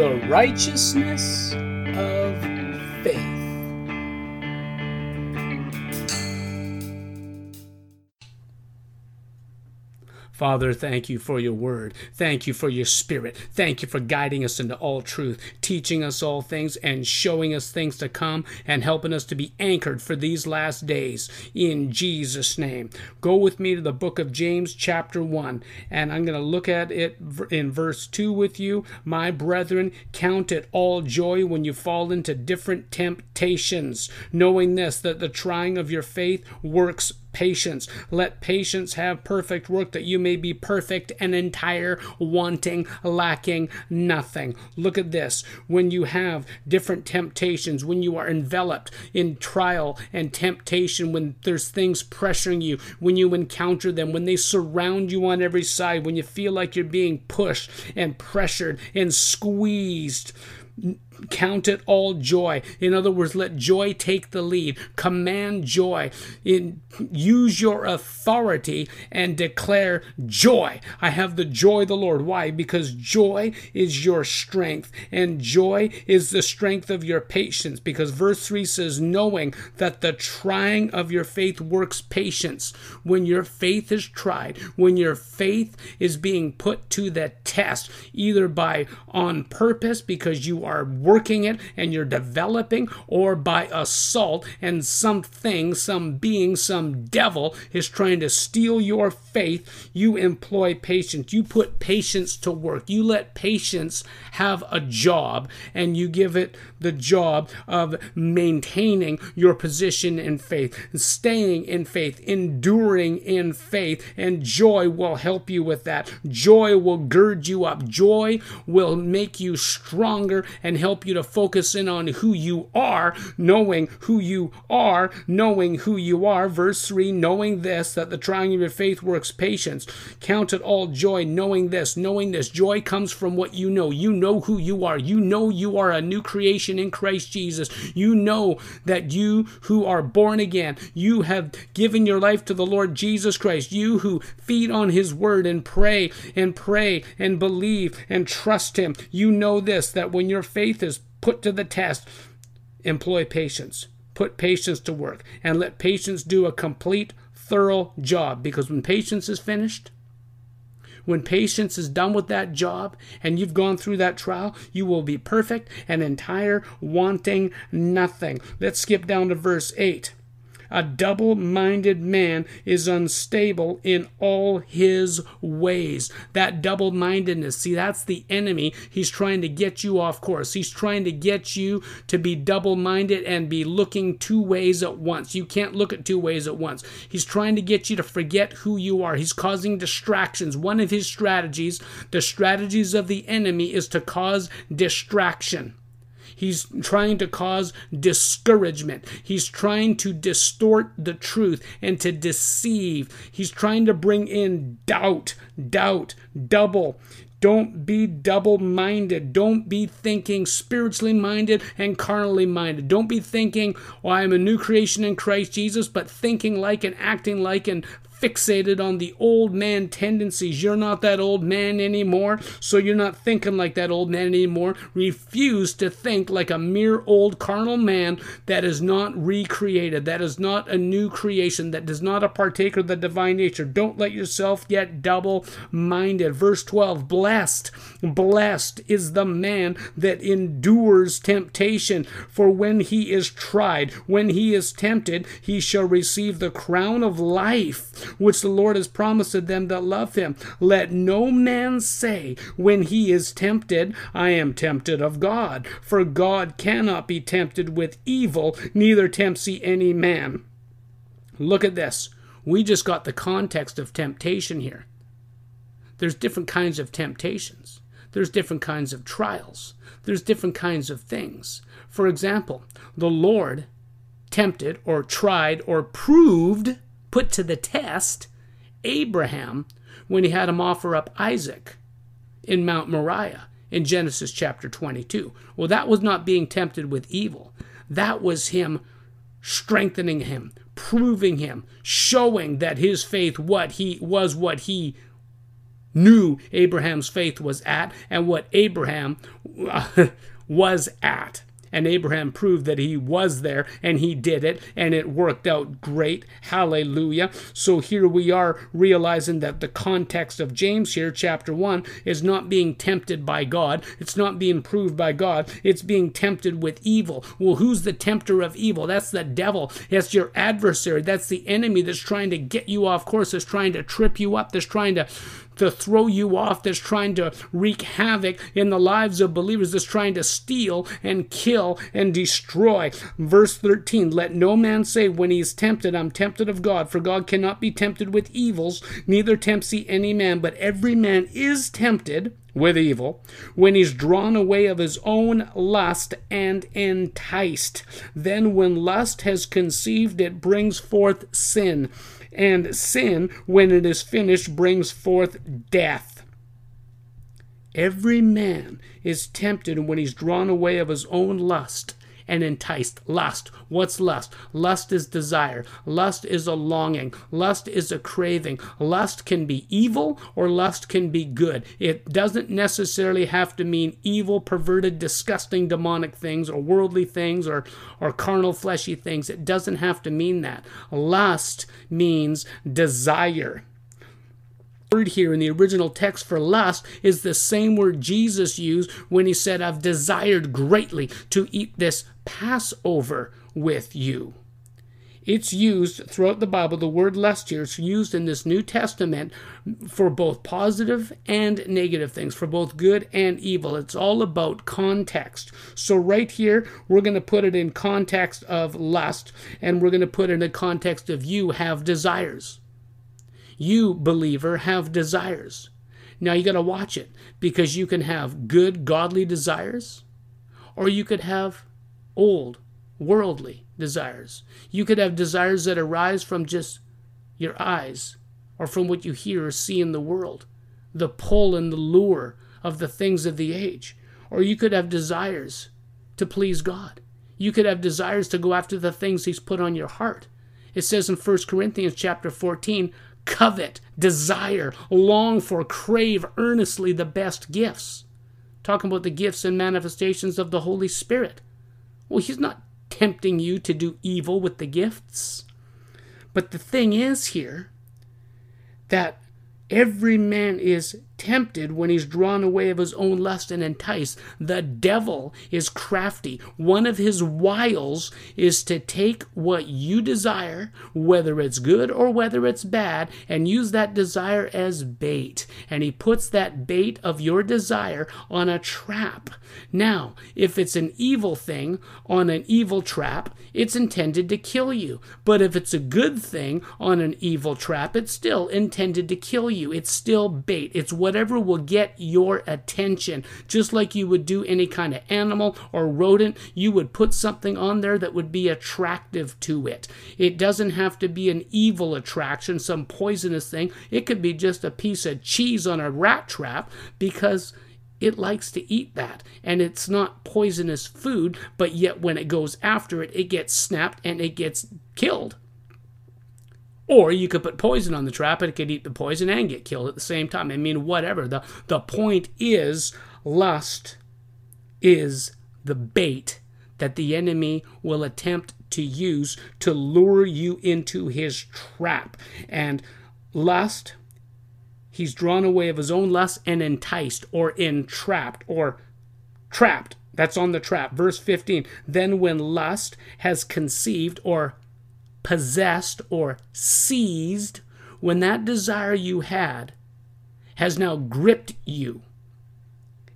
the righteousness of faith. Father, thank you for your word. Thank you for your spirit. Thank you for guiding us into all truth, teaching us all things, and showing us things to come, and helping us to be anchored for these last days. In Jesus' name. Go with me to the book of James, chapter 1, and I'm going to look at it in verse 2 with you. My brethren, count it all joy when you fall into different temptations, knowing this, that the trying of your faith works patience. Let patience have perfect work that you may be perfect and entire, wanting, lacking nothing. Look at this. When you have different temptations, when you are enveloped in trial and temptation, when there's things pressuring you, when you encounter them, when they surround you on every side, when you feel like you're being pushed and pressured and squeezed count it all joy. In other words let joy take the lead. Command joy. In use your authority and declare joy. I have the joy of the lord. Why? Because joy is your strength and joy is the strength of your patience. Because verse 3 says knowing that the trying of your faith works patience. When your faith is tried when your faith is being put to the test either by on purpose because you are working it and you're developing, or by assault and something, some being, some devil is trying to steal your faith, you employ patience. You put patience to work. You let patience have a job and you give it the job of maintaining your position in faith, staying in faith, enduring in faith, and joy will help you with that. Joy will gird you up. Joy will make you stronger and help you to focus in on who you are, knowing who you are, knowing who you are. Verse 3 knowing this, that the trying of your faith works patience. Count it all joy, knowing this, knowing this. Joy comes from what you know. You know who you are. You know you are a new creation in Christ Jesus. You know that you who are born again, you have given your life to the Lord Jesus Christ. You who feed on his word and pray and pray and believe and trust him. You know this, that when your faith is put to the test, employ patience. Put patience to work and let patience do a complete, thorough job because when patience is finished, when patience is done with that job and you've gone through that trial, you will be perfect and entire, wanting nothing. Let's skip down to verse 8. A double minded man is unstable in all his ways. That double mindedness, see, that's the enemy. He's trying to get you off course. He's trying to get you to be double minded and be looking two ways at once. You can't look at two ways at once. He's trying to get you to forget who you are. He's causing distractions. One of his strategies, the strategies of the enemy, is to cause distraction. He's trying to cause discouragement. He's trying to distort the truth and to deceive. He's trying to bring in doubt, doubt, double. Don't be double minded. Don't be thinking spiritually minded and carnally minded. Don't be thinking, oh, well, I'm a new creation in Christ Jesus, but thinking like and acting like and fixated on the old man tendencies. You're not that old man anymore, so you're not thinking like that old man anymore. Refuse to think like a mere old carnal man that is not recreated, that is not a new creation, that does not a partaker of the divine nature. Don't let yourself get double minded. Verse 12 Blessed, blessed is the man that endures temptation, for when he is tried, when he is tempted, he shall receive the crown of life which the Lord has promised to them that love him. Let no man say when he is tempted, I am tempted of God. For God cannot be tempted with evil, neither tempts he any man. Look at this. We just got the context of temptation here. There's different kinds of temptations. There's different kinds of trials. There's different kinds of things. For example, the Lord tempted or tried or proved put to the test Abraham when he had him offer up Isaac in Mount Moriah in Genesis chapter 22. Well, that was not being tempted with evil, that was him strengthening him, proving him, showing that his faith what he was what he knew Abraham's faith was at and what Abraham was at. And Abraham proved that he was there and he did it and it worked out great. Hallelujah. So here we are realizing that the context of James here, chapter 1, is not being tempted by God. It's not being proved by God. It's being tempted with evil. Well, who's the tempter of evil? That's the devil. That's your adversary. That's the enemy that's trying to get you off course, that's trying to trip you up, that's trying to to throw you off, that's trying to wreak havoc in the lives of believers, that's trying to steal and kill and destroy. Verse 13 Let no man say when he is tempted, I'm tempted of God, for God cannot be tempted with evils, neither tempts he any man, but every man is tempted with evil when he's drawn away of his own lust and enticed. Then, when lust has conceived, it brings forth sin and sin, when it is finished, brings forth death. Every man is tempted when he's drawn away of his own lust and enticed. Lust. What's lust? Lust is desire. Lust is a longing. Lust is a craving. Lust can be evil or lust can be good. It doesn't necessarily have to mean evil, perverted, disgusting, demonic things or worldly things or, or carnal, fleshy things. It doesn't have to mean that. Lust means desire word here in the original text for lust is the same word Jesus used when he said, I've desired greatly to eat this Passover with you. It's used throughout the Bible, the word lust here is used in this New Testament for both positive and negative things, for both good and evil. It's all about context. So, right here, we're going to put it in context of lust, and we're going to put it in the context of you have desires. You, believer, have desires. Now you got to watch it because you can have good, godly desires, or you could have old, worldly desires. You could have desires that arise from just your eyes or from what you hear or see in the world, the pull and the lure of the things of the age. Or you could have desires to please God. You could have desires to go after the things He's put on your heart. It says in 1 Corinthians chapter 14, covet, desire, long for, crave earnestly the best gifts. Talking about the gifts and manifestations of the Holy Spirit. Well, He's not tempting you to do evil with the gifts. But the thing is here that every man is tempted when he's drawn away of his own lust and enticed. The devil is crafty. One of his wiles is to take what you desire, whether it's good or whether it's bad, and use that desire as bait. And he puts that bait of your desire on a trap. Now, if it's an evil thing on an evil trap, it's intended to kill you. But if it's a good thing on an evil trap, it's still intended to kill you. It's still bait. It's what whatever will get your attention. Just like you would do any kind of animal or rodent, you would put something on there that would be attractive to it. It doesn't have to be an evil attraction, some poisonous thing. It could be just a piece of cheese on a rat trap because it likes to eat that. And it's not poisonous food, but yet when it goes after it, it gets snapped and it gets killed. Or you could put poison on the trap and it could eat the poison and get killed at the same time. I mean, whatever. The, the point is, lust is the bait that the enemy will attempt to use to lure you into his trap. And lust, he's drawn away of his own lust and enticed or entrapped or trapped. That's on the trap. Verse 15. Then when lust has conceived or possessed or seized when that desire you had has now gripped you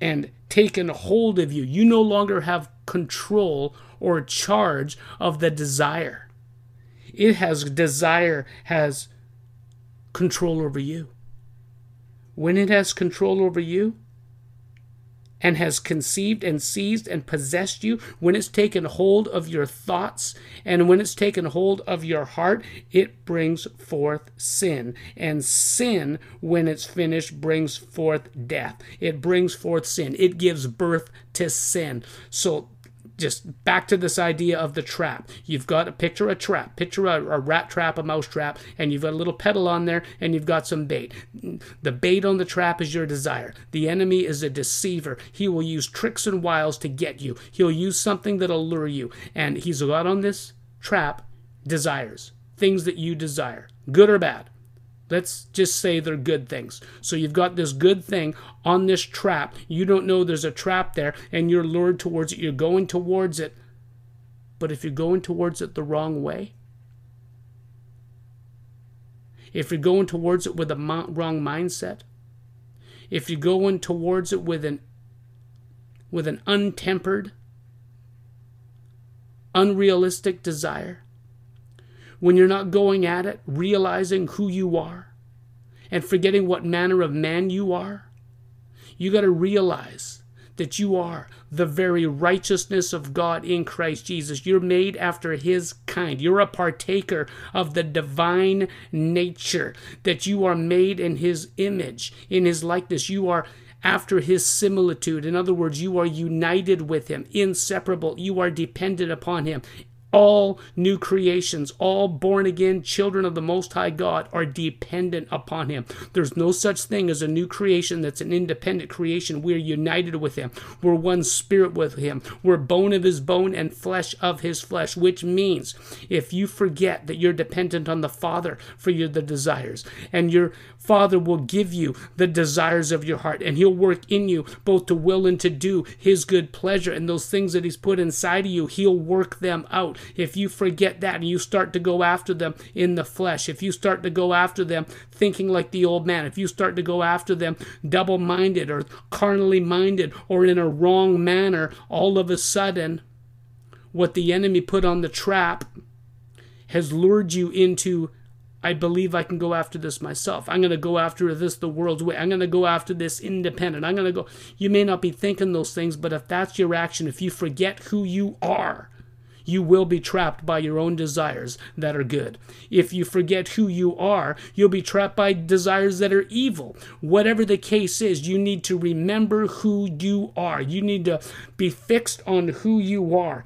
and taken hold of you. You no longer have control or charge of the desire. It has desire has control over you. When it has control over you, and has conceived and seized and possessed you, when it's taken hold of your thoughts and when it's taken hold of your heart, it brings forth sin. And sin, when it's finished, brings forth death. It brings forth sin. It gives birth to sin. So just back to this idea of the trap. You've got a picture of a trap, picture a, a, rat trap, a mouse trap, and you've got a little pedal on there, and you've got some bait. The bait on the trap is your desire. The enemy is a deceiver. He will use tricks and wiles to get you. He'll use something that'll lure you, and he's got on this trap desires, things that you desire, good or bad. Let's just say they're good things. So you've got this good thing on this trap. You don't know there's a trap there, and you're lured towards it. You're going towards it. But if you're going towards it the wrong way, if you're going towards it with a wrong mindset, if you're going towards it with an with an untempered, unrealistic desire, when you're not going at it realizing who you are and forgetting what manner of man you are, you got to realize that you are the very righteousness of God in Christ Jesus. You're made after His kind. You're a partaker of the divine nature, that you are made in His image, in His likeness. You are after His similitude. In other words, you are united with Him, inseparable. You are dependent upon Him all new creations, all born again children of the Most High God are dependent upon Him. There's no such thing as a new creation that's an independent creation. We're united with Him. We're one spirit with Him. We're bone of His bone and flesh of His flesh, which means if you forget that you're dependent on the Father for your the desires, and your Father will give you the desires of your heart, and He'll work in you both to will and to do His good pleasure, and those things that He's put inside of you, He'll work them out if you forget that and you start to go after them in the flesh, if you start to go after them thinking like the old man, if you start to go after them double minded or carnally minded or in a wrong manner, all of a sudden, what the enemy put on the trap has lured you into I believe I can go after this myself. I'm going to go after this the world's way. I'm going to go after this independent. I'm going to go. You may not be thinking those things, but if that's your action, if you forget who you are, you will be trapped by your own desires that are good. If you forget who you are, you'll be trapped by desires that are evil. Whatever the case is, you need to remember who you are. You need to be fixed on who you are.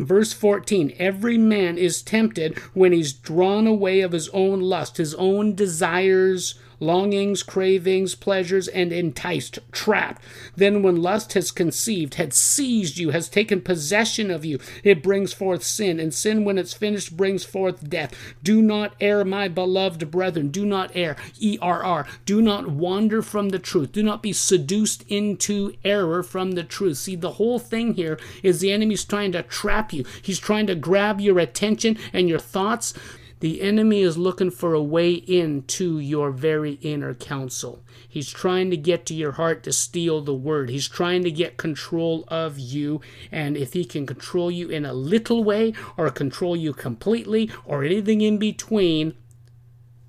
Verse 14 Every man is tempted when he's drawn away of his own lust, his own desires longings, cravings, pleasures, and enticed, trapped. Then, when lust has conceived, had seized you, has taken possession of you, it brings forth sin, and sin, when it's finished, brings forth death. Do not err, my beloved brethren. Do not err, E R R. Do not wander from the truth. Do not be seduced into error from the truth. See, the whole thing here is the enemy's trying to trap you, he's trying to grab your attention and your thoughts the enemy is looking for a way into your very inner counsel. He's trying to get to your heart to steal the word. He's trying to get control of you. And if he can control you in a little way, or control you completely, or anything in between,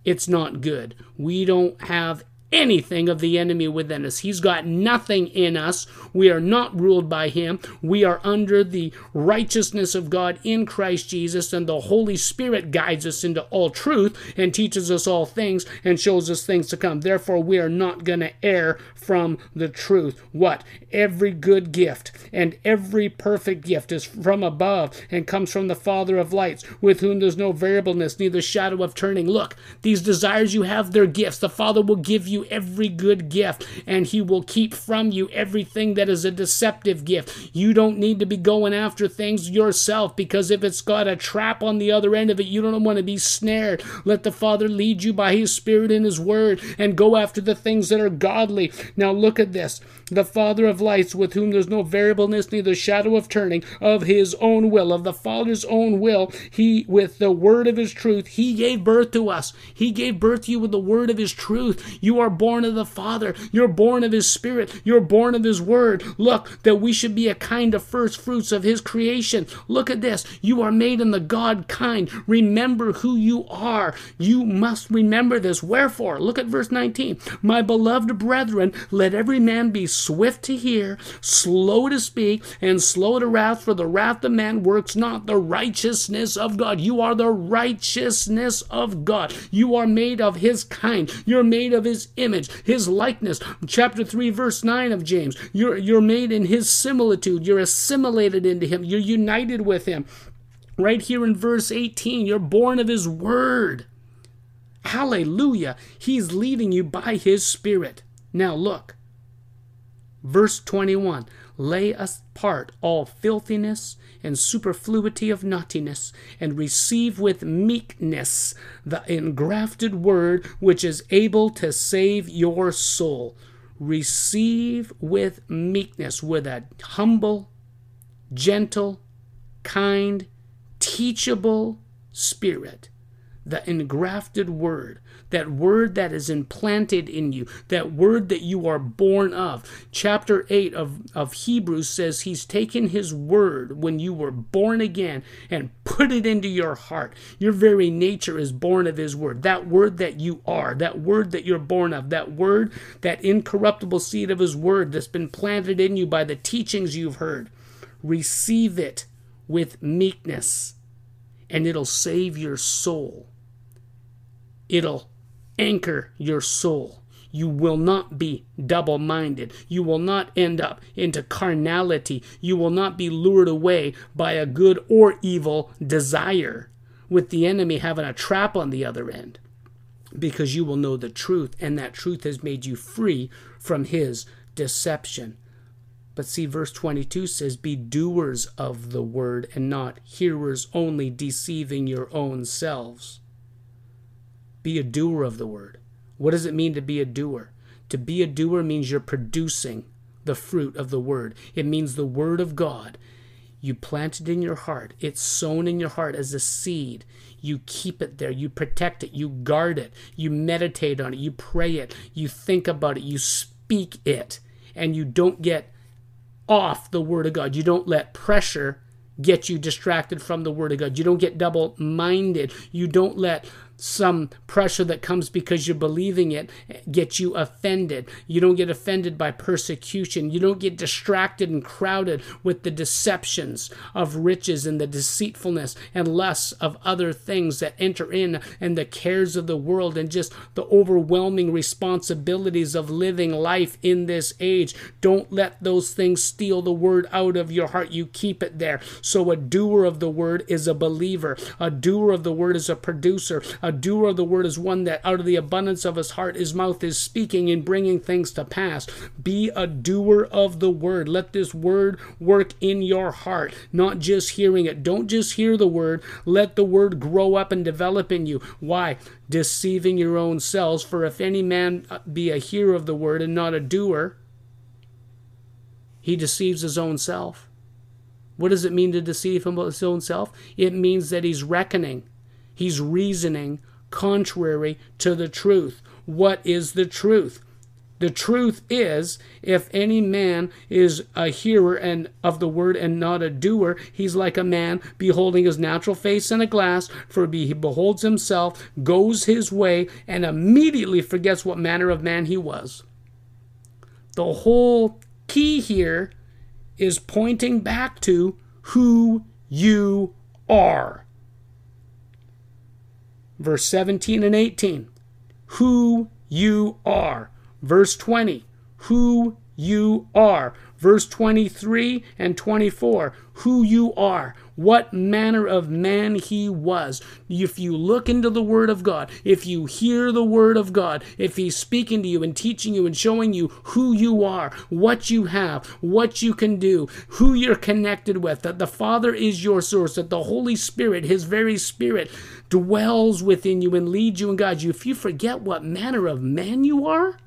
it's not good. We don't have anything of the enemy within us. He's got nothing in us. We are not ruled by him. We are under the righteousness of God in Christ Jesus, and the Holy Spirit guides us into all truth and teaches us all things and shows us things to come. Therefore, we are not going to err from the truth. What? Every good gift and every perfect gift is from above and comes from the Father of lights, with whom there's no variableness, neither shadow of turning. Look, these desires you have, they're gifts. The Father will give you every good gift, and He will keep from you everything that is a deceptive gift. You don't need to be going after things yourself because if it's got a trap on the other end of it, you don't want to be snared. Let the Father lead you by His Spirit and His Word and go after the things that are godly. Now, look at this the Father of lights, with whom there's no variableness, neither shadow of turning, of His own will, of the Father's own will, He, with the word of His truth, He gave birth to us. He gave birth to you with the word of His truth. You are born of the Father. You're born of His Spirit. You're born of His Word. Look, that we should be a kind of first fruits of His creation. Look at this. You are made in the God kind. Remember who you are. You must remember this. Wherefore, look at verse 19. My beloved brethren, let every man be swift to hear, slow to speak, and slow to wrath, for the wrath of man works not the righteousness of God. You are the righteousness of God. You are made of His kind. You're made of His image, his likeness. Chapter 3, verse 9 of James. You're, you're made in his similitude. You're assimilated into him. You're united with him. Right here in verse 18, you're born of his word. Hallelujah. He's leading you by his spirit. Now look. Verse 21 Lay apart all filthiness and superfluity of naughtiness, and receive with meekness the engrafted word which is able to save your soul. Receive with meekness, with a humble, gentle, kind, teachable spirit, the engrafted word that word that is implanted in you, that word that you are born of. Chapter 8 of, of Hebrews says he's taken his word when you were born again and put it into your heart. Your very nature is born of his word. That word that you are, that word that you're born of, that word, that incorruptible seed of his word that's been planted in you by the teachings you've heard. Receive it with meekness, and it'll save your soul. It'll anchor your soul. You will not be double minded. You will not end up into carnality. You will not be lured away by a good or evil desire, with the enemy having a trap on the other end. Because you will know the truth, and that truth has made you free from his deception. But see, verse 22 says, Be doers of the word and not hearers only, deceiving your own selves. Be a doer of the word. What does it mean to be a doer? To be a doer means you're producing the fruit of the word. It means the word of God. You plant it in your heart. It's sown in your heart as a seed. You keep it there. You protect it. You guard it. You meditate on it. You pray it. You think about it. You speak it. And you don't get off the word of God. You don't let pressure get you distracted from the word of God. You don't get double minded. You don't let some pressure that comes because you're believing it gets you offended. You don't get offended by persecution. You don't get distracted and crowded with the deceptions of riches and the deceitfulness and lusts of other things that enter in and the cares of the world and just the overwhelming responsibilities of living life in this age. Don't let those things steal the word out of your heart. You keep it there. So a doer of the word is a believer. A doer of the word is a producer. A a doer of the word is one that out of the abundance of his heart his mouth is speaking and bringing things to pass. Be a doer of the word. Let this word work in your heart, not just hearing it. Don't just hear the word. Let the word grow up and develop in you. Why? Deceiving your own selves. For if any man be a hearer of the word and not a doer, he deceives his own self. What does it mean to deceive his own self? It means that he's reckoning He's reasoning contrary to the truth. What is the truth? The truth is, if any man is a hearer and of the word and not a doer, he's like a man beholding his natural face in a glass, for he beholds himself, goes his way, and immediately forgets what manner of man he was. The whole key here is pointing back to who you are verse 17 and 18. Who you are. Verse 20. Who you are. Verse 23 and 24. Who you are what manner of man he was. If you look into the Word of God, if you hear the Word of God, if he's speaking to you and teaching you and showing you who you are, what you have, what you can do, who you're connected with, that the Father is your source, that the Holy Spirit, his very Spirit, dwells within you and leads you and guides you. If you forget what manner of man you are,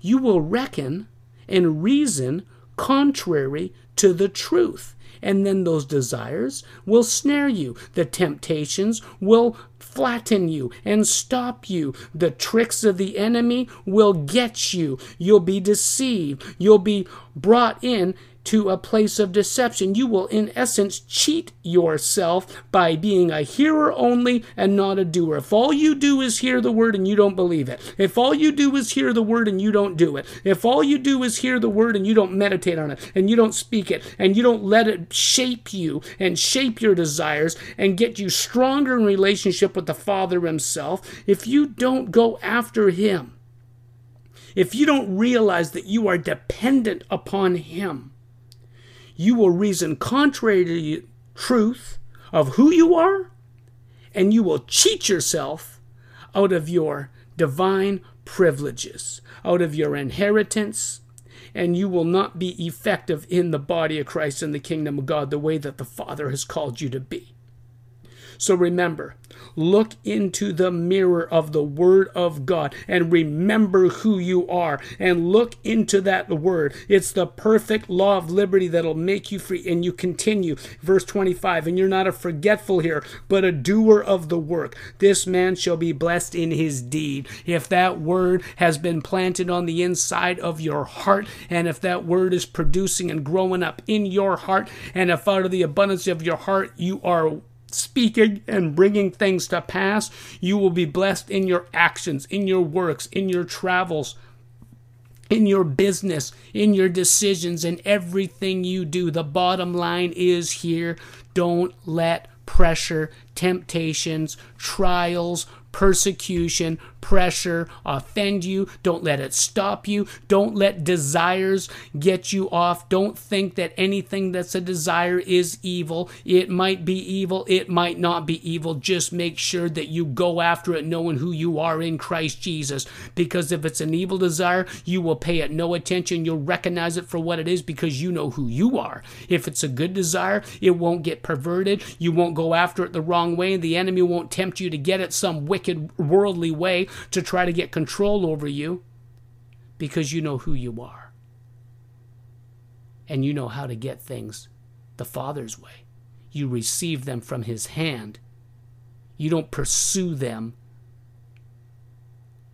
you will reckon and reason contrary to the truth. And then those desires will snare you. The temptations will flatten you and stop you. The tricks of the enemy will get you. You'll be deceived. You'll be brought in to a place of deception. You will, in essence, cheat yourself by being a hearer only and not a doer. If all you do is hear the word and you don't believe it, if all you do is hear the word and you don't do it, if all you do is hear the word and you don't meditate on it and you don't speak it and you don't let it shape you and shape your desires and get you stronger in relationship with the Father Himself, if you don't go after Him, if you don't realize that you are dependent upon Him, you will reason contrary to the truth of who you are, and you will cheat yourself out of your divine privileges, out of your inheritance, and you will not be effective in the body of Christ in the kingdom of God the way that the Father has called you to be. So remember, look into the mirror of the Word of God and remember who you are and look into that Word. It's the perfect law of liberty that'll make you free. And you continue, verse 25, and you're not a forgetful here, but a doer of the work. This man shall be blessed in his deed. If that Word has been planted on the inside of your heart, and if that Word is producing and growing up in your heart, and if out of the abundance of your heart you are speaking and bringing things to pass, you will be blessed in your actions, in your works, in your travels, in your business, in your decisions, in everything you do. The bottom line is here don't let pressure, temptations, trials, persecution, pressure offend you. Don't let it stop you. Don't let desires get you off. Don't think that anything that's a desire is evil. It might be evil, it might not be evil. Just make sure that you go after it knowing who you are in Christ Jesus. Because if it's an evil desire, you will pay it no attention. You'll recognize it for what it is because you know who you are. If it's a good desire, it won't get perverted. You won't go after it the wrong way. The enemy won't tempt you to get it some wicked worldly way to try to get control over you because you know who you are. And you know how to get things the Father's way. You receive them from His hand. You don't pursue them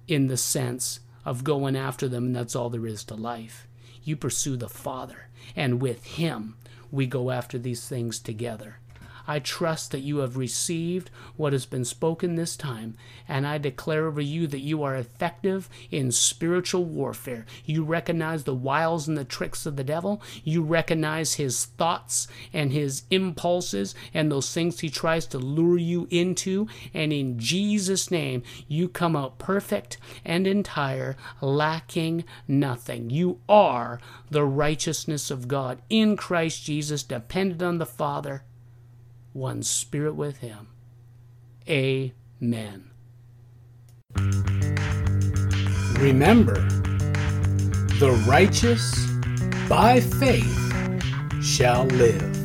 in the sense of going after them, and that's all there is to life. You pursue the Father, and with Him, we go after these things together. I trust that you have received what has been spoken this time, and I declare over you that you are effective in spiritual warfare. You recognize the wiles and the tricks of the devil, you recognize his thoughts and his impulses and those things he tries to lure you into, and in Jesus' name, you come out perfect and entire, lacking nothing. You are the righteousness of God in Christ Jesus, dependent on the Father one spirit with him. Amen. Remember, the righteous by faith shall live.